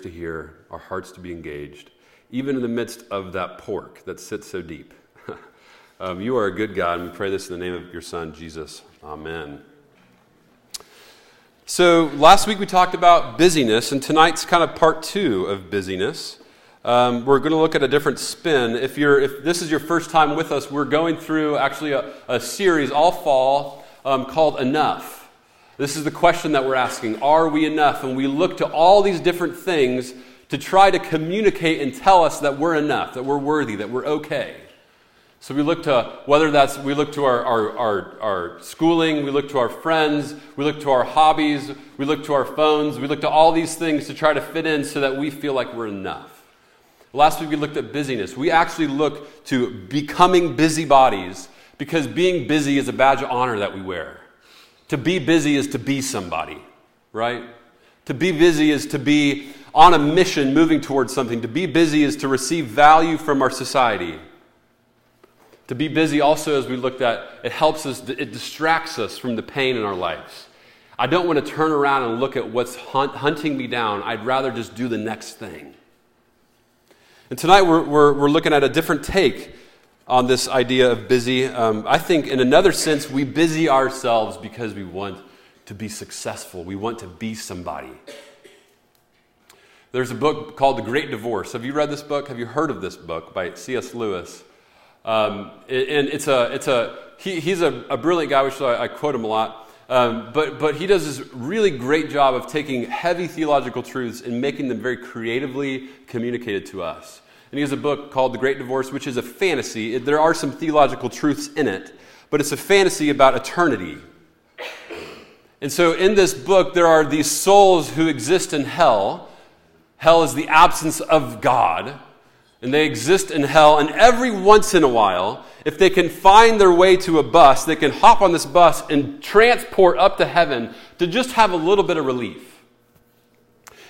to hear, our hearts to be engaged, even in the midst of that pork that sits so deep. um, you are a good God, and we pray this in the name of your Son, Jesus. Amen. So, last week we talked about busyness, and tonight's kind of part two of busyness. Um, we're going to look at a different spin. If, you're, if this is your first time with us, we're going through actually a, a series all fall um, called Enough. This is the question that we're asking Are we enough? And we look to all these different things to try to communicate and tell us that we're enough, that we're worthy, that we're okay. So we look to whether that's we look to our, our, our, our, schooling, we look to our friends, we look to our hobbies, we look to our phones, we look to all these things to try to fit in so that we feel like we're enough. Last week we looked at busyness. We actually look to becoming busybodies because being busy is a badge of honor that we wear. To be busy is to be somebody, right? To be busy is to be on a mission moving towards something. To be busy is to receive value from our society. To be busy, also, as we looked at, it helps us, it distracts us from the pain in our lives. I don't want to turn around and look at what's hunt, hunting me down. I'd rather just do the next thing. And tonight we're, we're, we're looking at a different take on this idea of busy. Um, I think, in another sense, we busy ourselves because we want to be successful, we want to be somebody. There's a book called The Great Divorce. Have you read this book? Have you heard of this book by C.S. Lewis? Um, and it's a, it's a he, he's a, a, brilliant guy, which I, I quote him a lot. Um, but, but he does this really great job of taking heavy theological truths and making them very creatively communicated to us. And he has a book called The Great Divorce, which is a fantasy. There are some theological truths in it, but it's a fantasy about eternity. And so in this book, there are these souls who exist in hell. Hell is the absence of God. And they exist in hell. And every once in a while, if they can find their way to a bus, they can hop on this bus and transport up to heaven to just have a little bit of relief.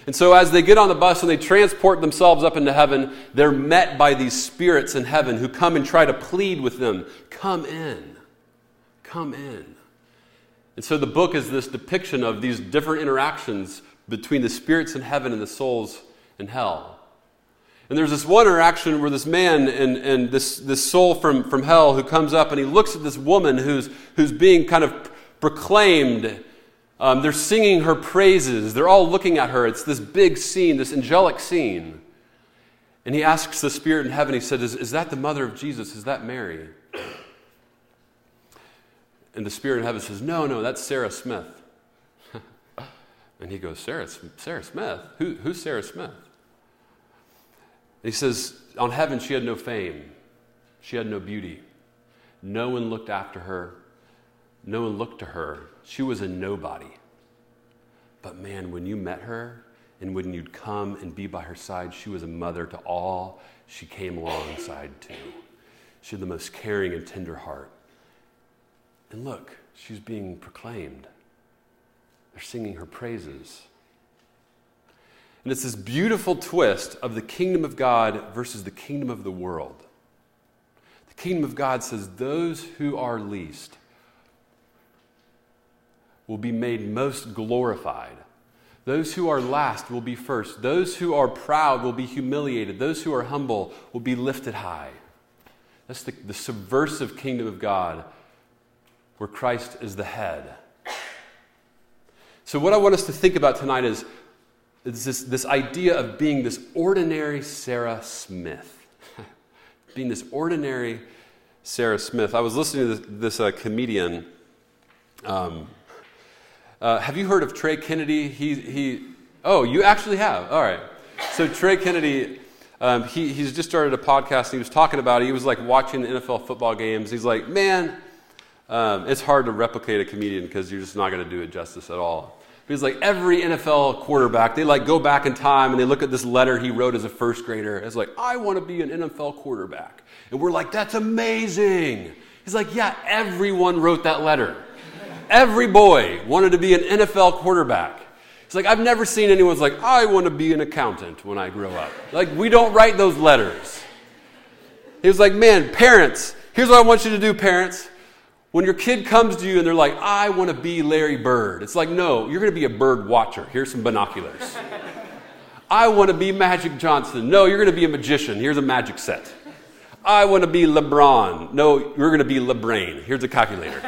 And so, as they get on the bus and they transport themselves up into heaven, they're met by these spirits in heaven who come and try to plead with them Come in, come in. And so, the book is this depiction of these different interactions between the spirits in heaven and the souls in hell. And there's this one interaction where this man and, and this, this soul from, from hell who comes up and he looks at this woman who's, who's being kind of proclaimed um, they're singing her praises. They're all looking at her. It's this big scene, this angelic scene. And he asks the spirit in heaven, he said, Is, is that the mother of Jesus? Is that Mary? And the spirit in heaven says, No, no, that's Sarah Smith. and he goes, Sarah, Sarah Smith? Who, who's Sarah Smith? And he says, On heaven, she had no fame, she had no beauty. No one looked after her, no one looked to her. She was a nobody. But man, when you met her and when you'd come and be by her side, she was a mother to all she came alongside to. She had the most caring and tender heart. And look, she's being proclaimed. They're singing her praises. And it's this beautiful twist of the kingdom of God versus the kingdom of the world. The kingdom of God says, Those who are least will be made most glorified. Those who are last will be first. Those who are proud will be humiliated. Those who are humble will be lifted high. That's the, the subversive kingdom of God where Christ is the head. So, what I want us to think about tonight is, is this, this idea of being this ordinary Sarah Smith. being this ordinary Sarah Smith. I was listening to this, this uh, comedian. Um, uh, have you heard of Trey Kennedy? He, he, oh, you actually have. All right. So Trey Kennedy, um, he, he's just started a podcast. And he was talking about it. He was like watching the NFL football games. He's like, man, um, it's hard to replicate a comedian because you're just not going to do it justice at all. He's like every NFL quarterback, they like go back in time and they look at this letter he wrote as a first grader. It's like, I want to be an NFL quarterback. And we're like, that's amazing. He's like, yeah, everyone wrote that letter. Every boy wanted to be an NFL quarterback. It's like, I've never seen anyone's like, I want to be an accountant when I grow up. Like, we don't write those letters. He was like, man, parents, here's what I want you to do, parents. When your kid comes to you and they're like, I want to be Larry Bird, it's like, no, you're going to be a bird watcher. Here's some binoculars. I want to be Magic Johnson. No, you're going to be a magician. Here's a magic set. I want to be LeBron. No, you're going to be LeBrain. Here's a calculator.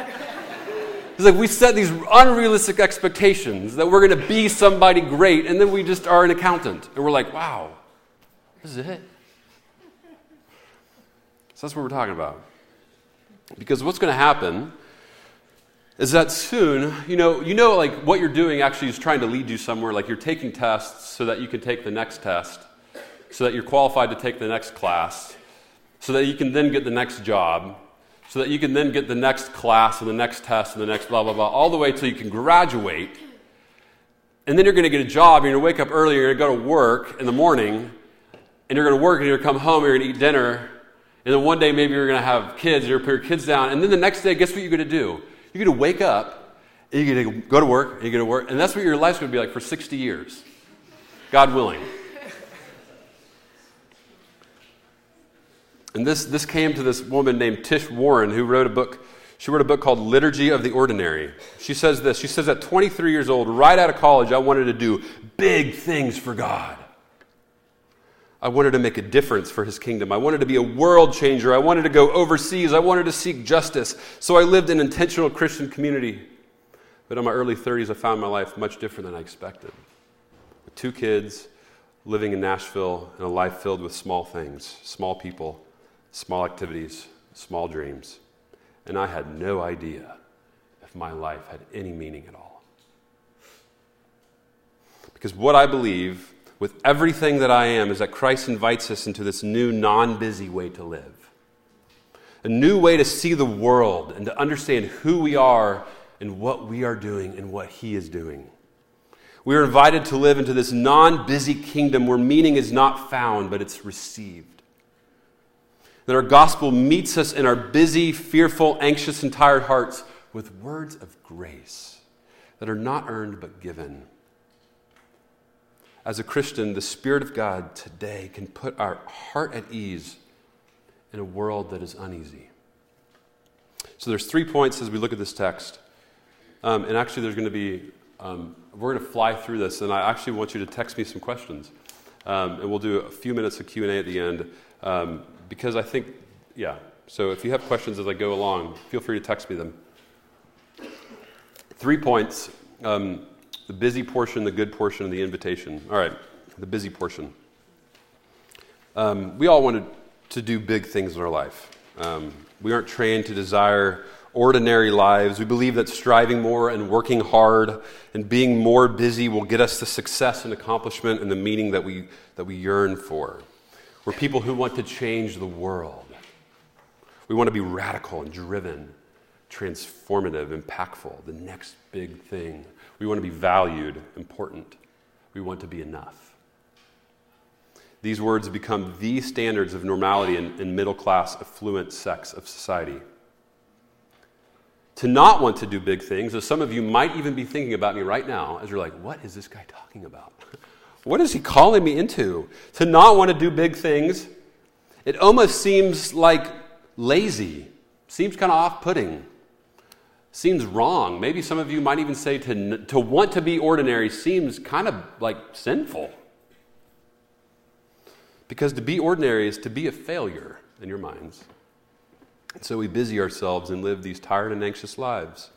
It's like we set these unrealistic expectations that we're going to be somebody great, and then we just are an accountant. And we're like, wow, this is it. So that's what we're talking about. Because what's going to happen is that soon, you know, you know, like what you're doing actually is trying to lead you somewhere. Like you're taking tests so that you can take the next test, so that you're qualified to take the next class, so that you can then get the next job, so that you can then get the next class and the next test and the next blah, blah, blah, all the way till you can graduate. And then you're going to get a job, you're going to wake up early, you're going to go to work in the morning, and you're going to work and you're going to come home, and you're going to eat dinner, and then one day maybe you're going to have kids, you're going to put your kids down, and then the next day, guess what you're going to do? You're going to wake up, and you're going to go to work, and you're going to work, and that's what your life's going to be like for 60 years, God willing. And this, this came to this woman named Tish Warren who wrote a book. She wrote a book called Liturgy of the Ordinary. She says this She says, at 23 years old, right out of college, I wanted to do big things for God. I wanted to make a difference for his kingdom. I wanted to be a world changer. I wanted to go overseas. I wanted to seek justice. So I lived in an intentional Christian community. But in my early 30s, I found my life much different than I expected. With two kids, living in Nashville, and a life filled with small things, small people, small activities, small dreams. And I had no idea if my life had any meaning at all. Because what I believe with everything that I am is that Christ invites us into this new, non busy way to live. A new way to see the world and to understand who we are and what we are doing and what He is doing. We are invited to live into this non busy kingdom where meaning is not found, but it's received. That our gospel meets us in our busy, fearful, anxious, and tired hearts with words of grace that are not earned but given as a Christian, the Spirit of God today can put our heart at ease in a world that is uneasy. So there's three points as we look at this text. Um, and actually, there's going to be, um, we're going to fly through this, and I actually want you to text me some questions. Um, and we'll do a few minutes of Q&A at the end, um, because I think, yeah. So if you have questions as I go along, feel free to text me them. Three points. Um, the busy portion, the good portion, and the invitation. All right, the busy portion. Um, we all wanted to do big things in our life. Um, we aren't trained to desire ordinary lives. We believe that striving more and working hard and being more busy will get us the success and accomplishment and the meaning that we, that we yearn for. We're people who want to change the world. We want to be radical and driven, transformative, impactful, the next big thing. We want to be valued, important. We want to be enough. These words become the standards of normality in, in middle class, affluent sects of society. To not want to do big things, as some of you might even be thinking about me right now, as you're like, what is this guy talking about? what is he calling me into? To not want to do big things, it almost seems like lazy, seems kind of off putting seems wrong. Maybe some of you might even say to, to want to be ordinary seems kind of like sinful. Because to be ordinary is to be a failure in your minds. And so we busy ourselves and live these tired and anxious lives.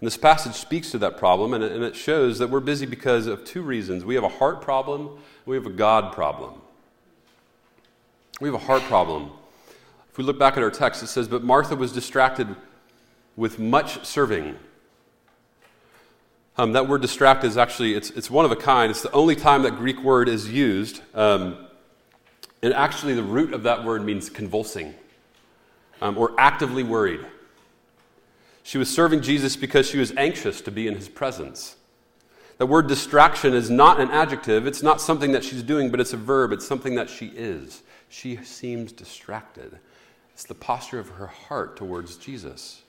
And this passage speaks to that problem, and it, shows that we're busy because of two reasons. We have a heart problem, we have a God problem. We have a heart problem. If we look back at our text, it says, But Martha was distracted with much serving. Um, that word distract is actually, it's, it's one of a kind. It's the only time that Greek word is used. Um, and actually, the root of that word means convulsing um, or actively worried. She was serving Jesus because she was anxious to be in his presence. The word distraction is not an adjective, it's not something that she's doing, but it's a verb, it's something that she is. She seems distracted. It's the posture of her heart towards Jesus.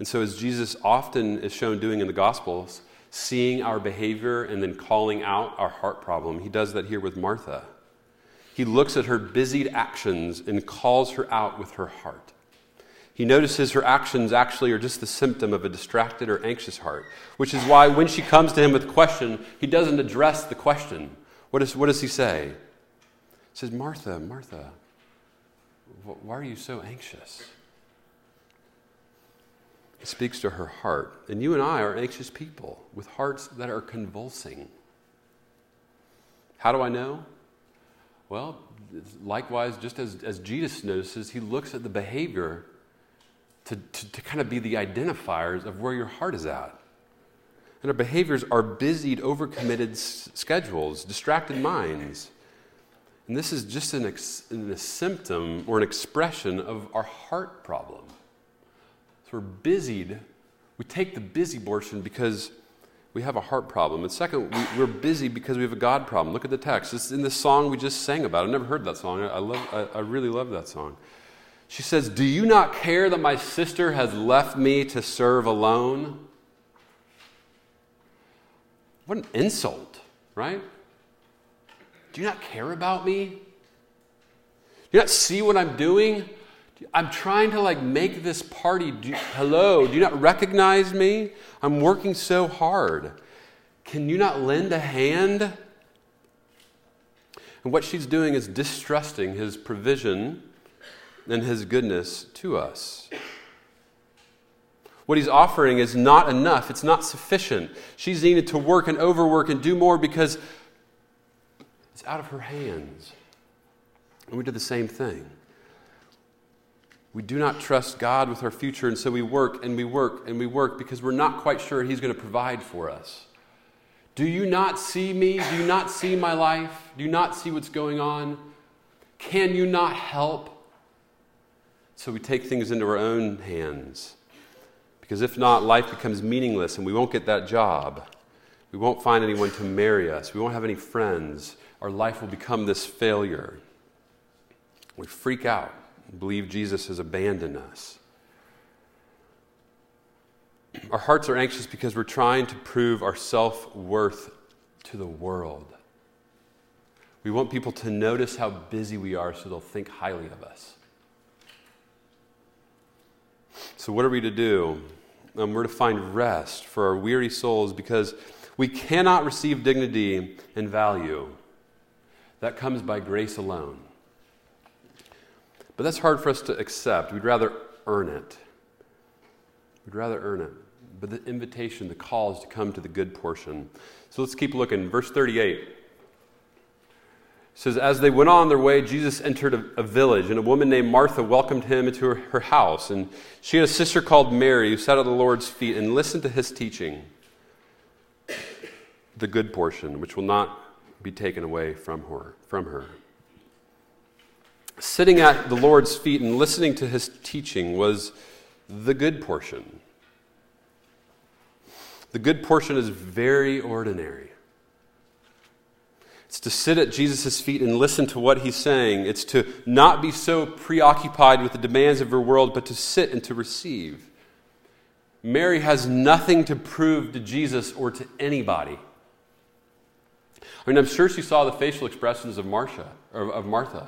And so, as Jesus often is shown doing in the Gospels, seeing our behavior and then calling out our heart problem, he does that here with Martha. He looks at her busied actions and calls her out with her heart. He notices her actions actually are just the symptom of a distracted or anxious heart, which is why when she comes to him with a question, he doesn't address the question. What, is, what does he say? He says, Martha, Martha, why are you so anxious? He speaks to her heart. And you and I are anxious people with hearts that are convulsing. How do I know? Well, likewise, just as, as Jesus notices, he looks at the behavior to, to, to kind of be the identifiers of where your heart is at. And our behaviors are busied, overcommitted s- schedules, distracted minds. And this is just an ex- a symptom or an expression of our heart problem. So we're busied. We take the busy portion because we have a heart problem. And second, we, are busy because we have a God problem. Look at the text. It's in the song we just sang about. I've never heard that song. I, love, I, I really love that song. She says, Do you not care that my sister has left me to serve alone? What an insult, right? Do you not care about me? Do you not see what I'm doing? I'm trying to like make this party. Do, hello, do you not recognize me? I'm working so hard. Can you not lend a hand? And what she's doing is distrusting his provision and his goodness to us. What he's offering is not enough, it's not sufficient. She's needed to work and overwork and do more because it's out of her hands. And we do the same thing. We do not trust God with our future, and so we work and we work and we work because we're not quite sure He's going to provide for us. Do you not see me? Do you not see my life? Do you not see what's going on? Can you not help? So we take things into our own hands. Because if not, life becomes meaningless and we won't get that job. We won't find anyone to marry us. We won't have any friends. Our life will become this failure. We freak out and believe Jesus has abandoned us. Our hearts are anxious because we're trying to prove our self worth to the world. We want people to notice how busy we are so they'll think highly of us. So, what are we to do? Um, we're to find rest for our weary souls because we cannot receive dignity and value. That comes by grace alone. But that's hard for us to accept. We'd rather earn it. We'd rather earn it. But the invitation, the call is to come to the good portion. So let's keep looking. Verse 38 says, As they went on their way, Jesus entered a, a, village, and a woman named Martha welcomed him into her, her house. And she had a sister called Mary who sat at the Lord's feet and listened to his teaching, the good portion, which will not be taken away from her. From her. Sitting at the Lord's feet and listening to his teaching was the good portion. The good portion is very ordinary. It's to sit at Jesus' feet and listen to what he's saying. It's to not be so preoccupied with the demands of her world, but to sit and to receive. Mary has nothing to prove to Jesus or to anybody. I mean, I'm sure she saw the facial expressions of Marcia, of Martha.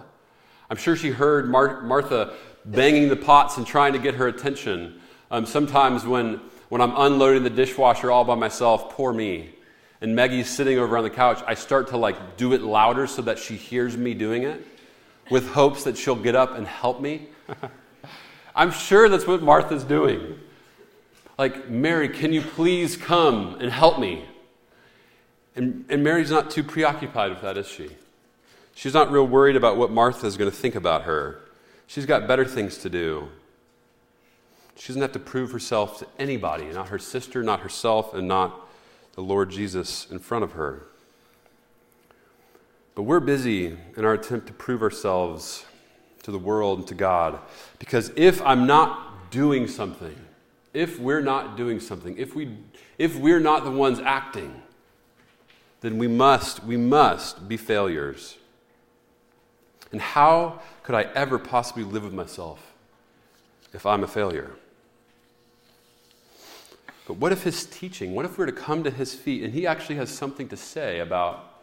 I'm sure she heard Mar- Martha banging the pots and trying to get her attention. Um, sometimes when, when I'm unloading the dishwasher all by myself, poor me and Maggie's sitting over on the couch, I start to like do it louder so that she hears me doing it with hopes that she'll get up and help me. I'm sure that's what Martha's doing. Like, Mary, can you please come and help me? And, and Mary's not too preoccupied with that, is she? She's not real worried about what Martha's going to think about her. She's got better things to do. She doesn't have to prove herself to anybody, not her sister, not herself, and not the Lord Jesus in front of her. But we're busy in our attempt to prove ourselves to the world and to God. Because if I'm not doing something, if we're not doing something, if, we, if we're not the ones acting, then we must, we must be failures. And how could I ever possibly live with myself if I'm a failure? But what if his teaching, what if we were to come to his feet and he actually has something to say about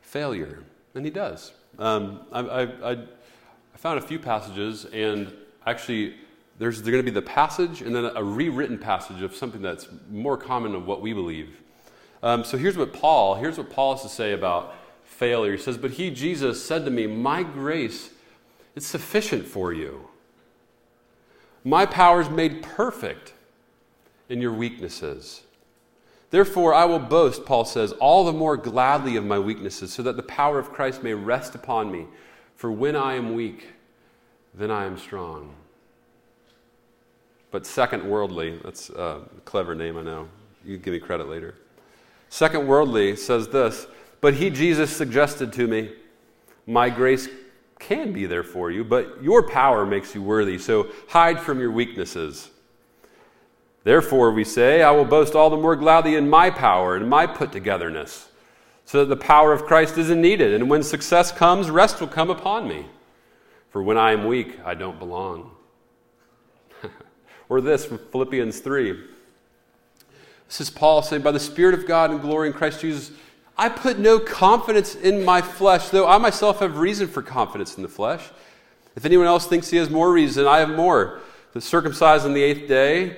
failure? And he does. Um, I, I, I, found a few passages, and actually, there's going to be the passage and then a rewritten passage of something that's more common of what we believe. Um, so here's what Paul, here's what Paul has to say about failure. He says, But he, Jesus, said to me, My grace is sufficient for you. My power is made perfect in your weaknesses. Therefore, I will boast, Paul says, all the more gladly of my weaknesses, so that the power of Christ may rest upon me. For when I am weak, then I am strong. But second worldly, that's a clever name, I know. You give me credit later. Second worldly says this But he, Jesus, suggested to me, My grace can be there for you, but your power makes you worthy, so hide from your weaknesses. Therefore, we say, I will boast all the more gladly in my power and my put togetherness, so that the power of Christ isn't needed, and when success comes, rest will come upon me. For when I am weak, I don't belong. or this from Philippians 3. This is Paul saying, By the Spirit of God and glory in Christ Jesus, I put no confidence in my flesh, though I myself have reason for confidence in the flesh. If anyone else thinks he has more reason, I have more. The circumcised on the eighth day,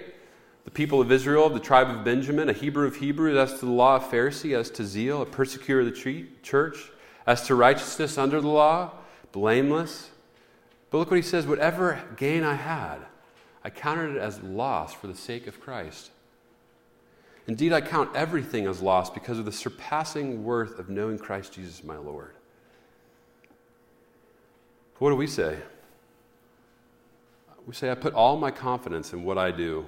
the people of Israel, the tribe of Benjamin, a Hebrew of Hebrews, as to the law of Pharisee, as to zeal, a persecutor of the church, as to righteousness under the law, blameless. But look what he says whatever gain I had, I counted it as loss for the sake of Christ. Indeed, I count everything as loss because of the surpassing worth of knowing Christ Jesus my Lord. What do we say? We say, I put all my confidence in what I do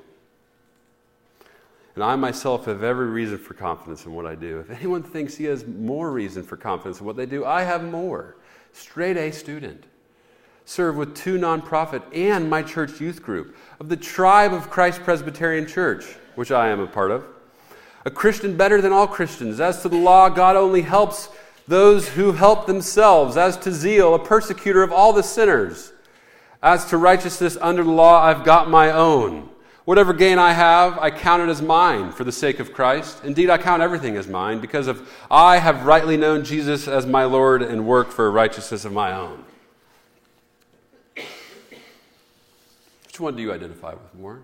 and I myself have every reason for confidence in what I do. If anyone thinks he has more reason for confidence in what they do, I have more. Straight A student. Serve with two nonprofit and my church youth group of the tribe of Christ Presbyterian Church, which I am a part of. A Christian better than all Christians. As to the law, God only helps those who help themselves. As to zeal, a persecutor of all the sinners. As to righteousness under the law, I've got my own. Whatever gain I have, I count it as mine for the sake of Christ. Indeed, I count everything as mine because of I have rightly known Jesus as my Lord and work for righteousness of my own. Which one do you identify with more?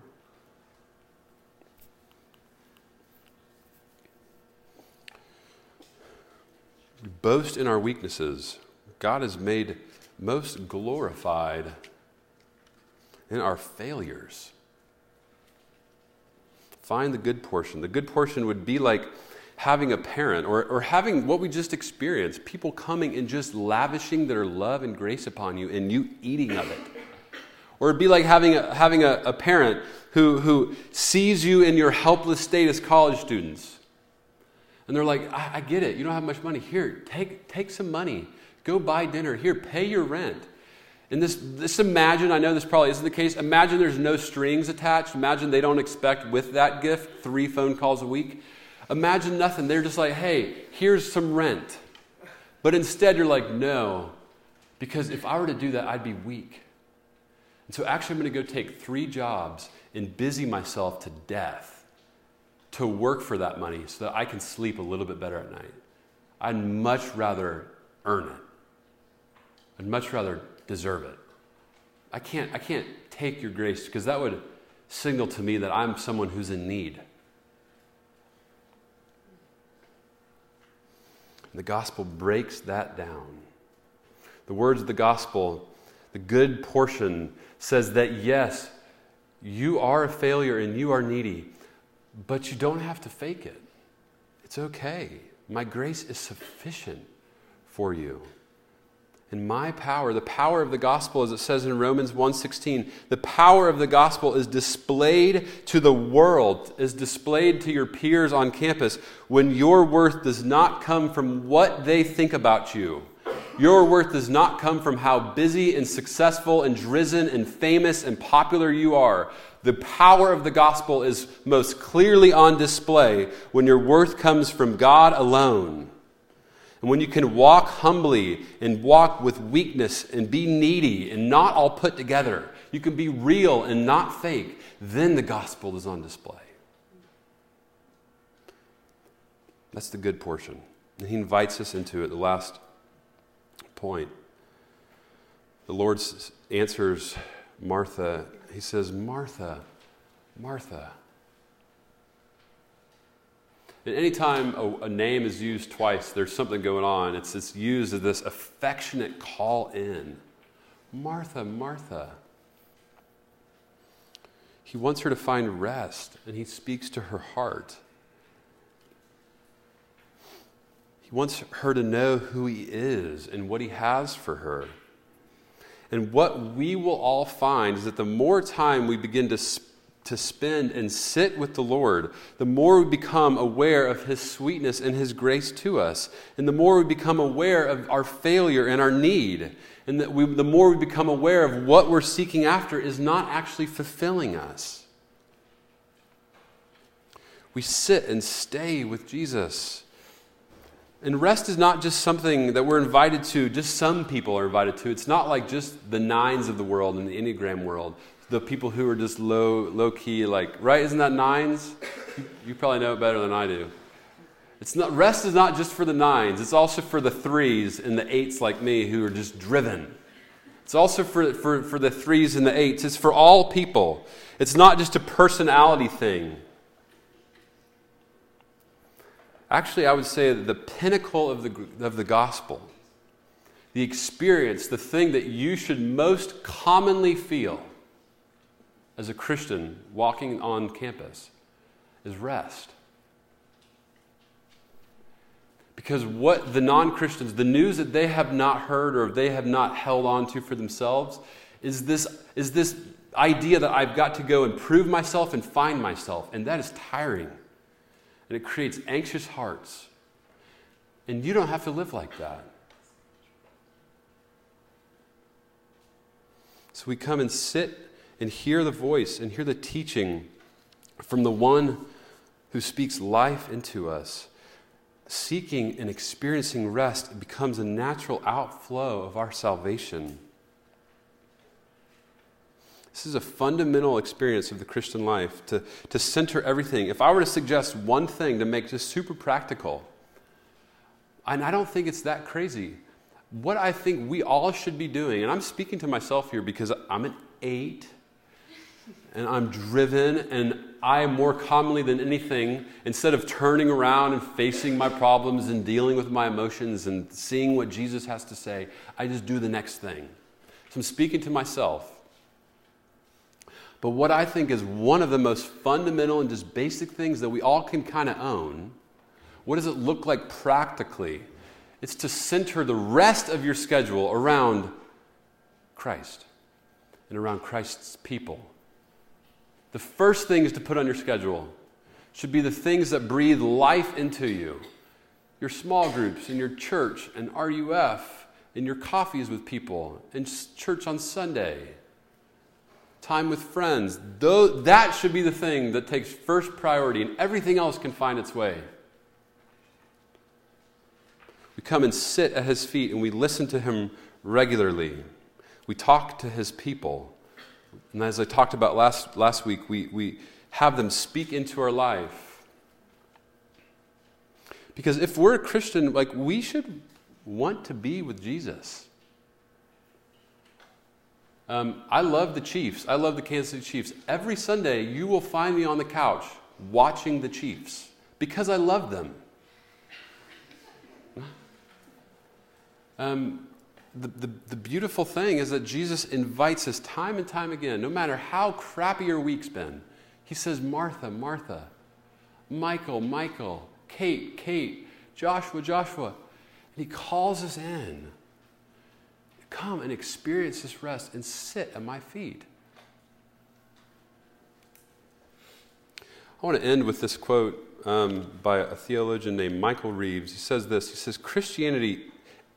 We boast in our weaknesses. God is made most glorified in our failures. Find the good portion. The good portion would be like having a parent or, or having what we just experienced people coming and just lavishing their love and grace upon you and you eating of it. Or it'd be like having a, having a, a parent who, who sees you in your helpless state as college students. And they're like, I, I get it. You don't have much money. Here, take, take some money. Go buy dinner. Here, pay your rent. And this, this imagine, I know this probably isn't the case, imagine there's no strings attached. Imagine they don't expect with that gift three phone calls a week. Imagine nothing. They're just like, hey, here's some rent. But instead, you're like, no, because if I were to do that, I'd be weak. And so actually, I'm going to go take three jobs and busy myself to death to work for that money so that I can sleep a little bit better at night. I'd much rather earn it. I'd much rather deserve it. I can't, I can't take your grace because that would signal to me that I'm someone who's in need. The gospel breaks that down. The words of the gospel, the good portion, says that yes, you are a failure and you are needy, but you don't have to fake it. It's okay. My grace is sufficient for you and my power the power of the gospel as it says in romans 1.16 the power of the gospel is displayed to the world is displayed to your peers on campus. When your worth does not come from what they think about you your worth does not come from how busy and successful and driven and famous and popular you are. The power of the gospel is most clearly on display when your worth comes from god alone and when you can walk humbly and walk with weakness and be needy and not all put together, you can be real and not fake, then the gospel is on display. That's the good portion. And he invites us into it, the last point. The Lord answers Martha He says, Martha, Martha. And anytime a, a name is used twice, there's something going on. It's, it's used as this affectionate call in Martha, Martha. He wants her to find rest, and he speaks to her heart. He wants her to know who he is and what he has for her. And what we will all find is that the more time we begin to spend to spend and sit with the Lord, the more we become aware of His sweetness and His grace to us, and the more we become aware of our failure and our need, and that we, the more we become aware of what we're seeking after is not actually fulfilling us. We sit and stay with Jesus. And rest is not just something that we're invited to, just some people are invited to. It's not like just the nines of the world and the Enneagram world the people who are just low, low key, like, right? Isn't that nines? You, probably know it better than I do. It's not, rest is not just for the nines, it's also for the threes and the eights like me who are just driven. It's also for, for, for the threes and the eights. It's for all people. It's not just a personality thing. Actually, I would say the pinnacle of the, of the gospel, the experience, the thing that you should most commonly feel as a Christian walking on campus is rest. Because what the non Christians, the news that they have not heard or they have not held on to for themselves, is this, is this idea that I've got to go and prove myself and find myself. And that is tiring. And it creates anxious hearts. And you don't have to live like that. So we come and sit and hear the voice and hear the teaching from the one who speaks life into us, seeking and experiencing rest becomes a natural outflow of our salvation. This is a fundamental experience of the Christian life to, to center everything. If I were to suggest one thing to make this super practical, and I don't think it's that crazy, what I think we all should be doing, and I'm speaking to myself here because I'm an eight and I'm driven, and I more commonly than anything, instead of turning around and facing my problems and dealing with my emotions and seeing what Jesus has to say, I just do the next thing. So I'm speaking to myself. But what I think is one of the most fundamental and just basic things that we all can kind of own, what does it look like practically? It's to center the rest of your schedule around Christ and around Christ's people the first things to put on your schedule should be the things that breathe life into you your small groups in your church and RUF, and your coffees with people, and church on Sunday, time with friends. Though, that should be the thing that takes first priority, and everything else can find its way. We come and sit at his feet and we listen to him regularly. We talk to his people. And as I talked about last, last week, we, we have them speak into our life. Because if we're a Christian, like we should want to be with Jesus. Um, I love the Chiefs. I love the Kansas City Chiefs. Every Sunday, you will find me on the couch watching the Chiefs because I love them. Um, the, the, the, beautiful thing is that Jesus invites us time and time again, no matter how crappy your week's been. He says, Martha, Martha, Michael, Michael, Kate, Kate, Joshua, Joshua. And he calls us in. Come and experience this rest and sit at my feet. I want to end with this quote um, by a theologian named Michael Reeves. He says this He says, Christianity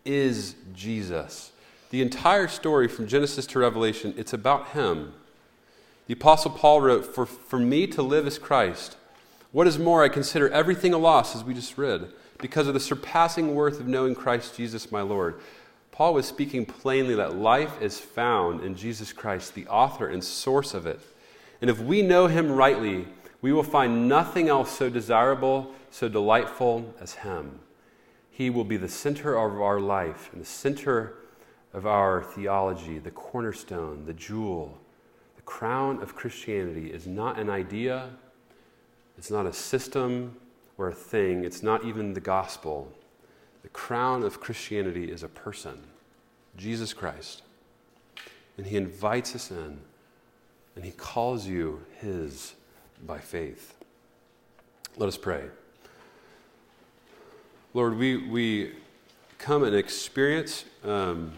is Jesus. The entire story from Genesis to Revelation, it's about him. The Apostle Paul wrote, For, for me to live is Christ. What is more, I consider everything a loss, as we just read, because of the surpassing worth of knowing Christ Jesus my Lord. Paul was speaking plainly that life is found in Jesus Christ, the author and source of it. And if we know him rightly, we will find nothing else so desirable, so delightful as him. He will be the center of our life and the center of our theology, the cornerstone, the jewel, the crown of Christianity is not an idea, it's not a system or a thing, it's not even the gospel. The crown of Christianity is a person, Jesus Christ. And he invites us in, and he calls you his by faith. Let us pray. Lord, we, we come and experience um,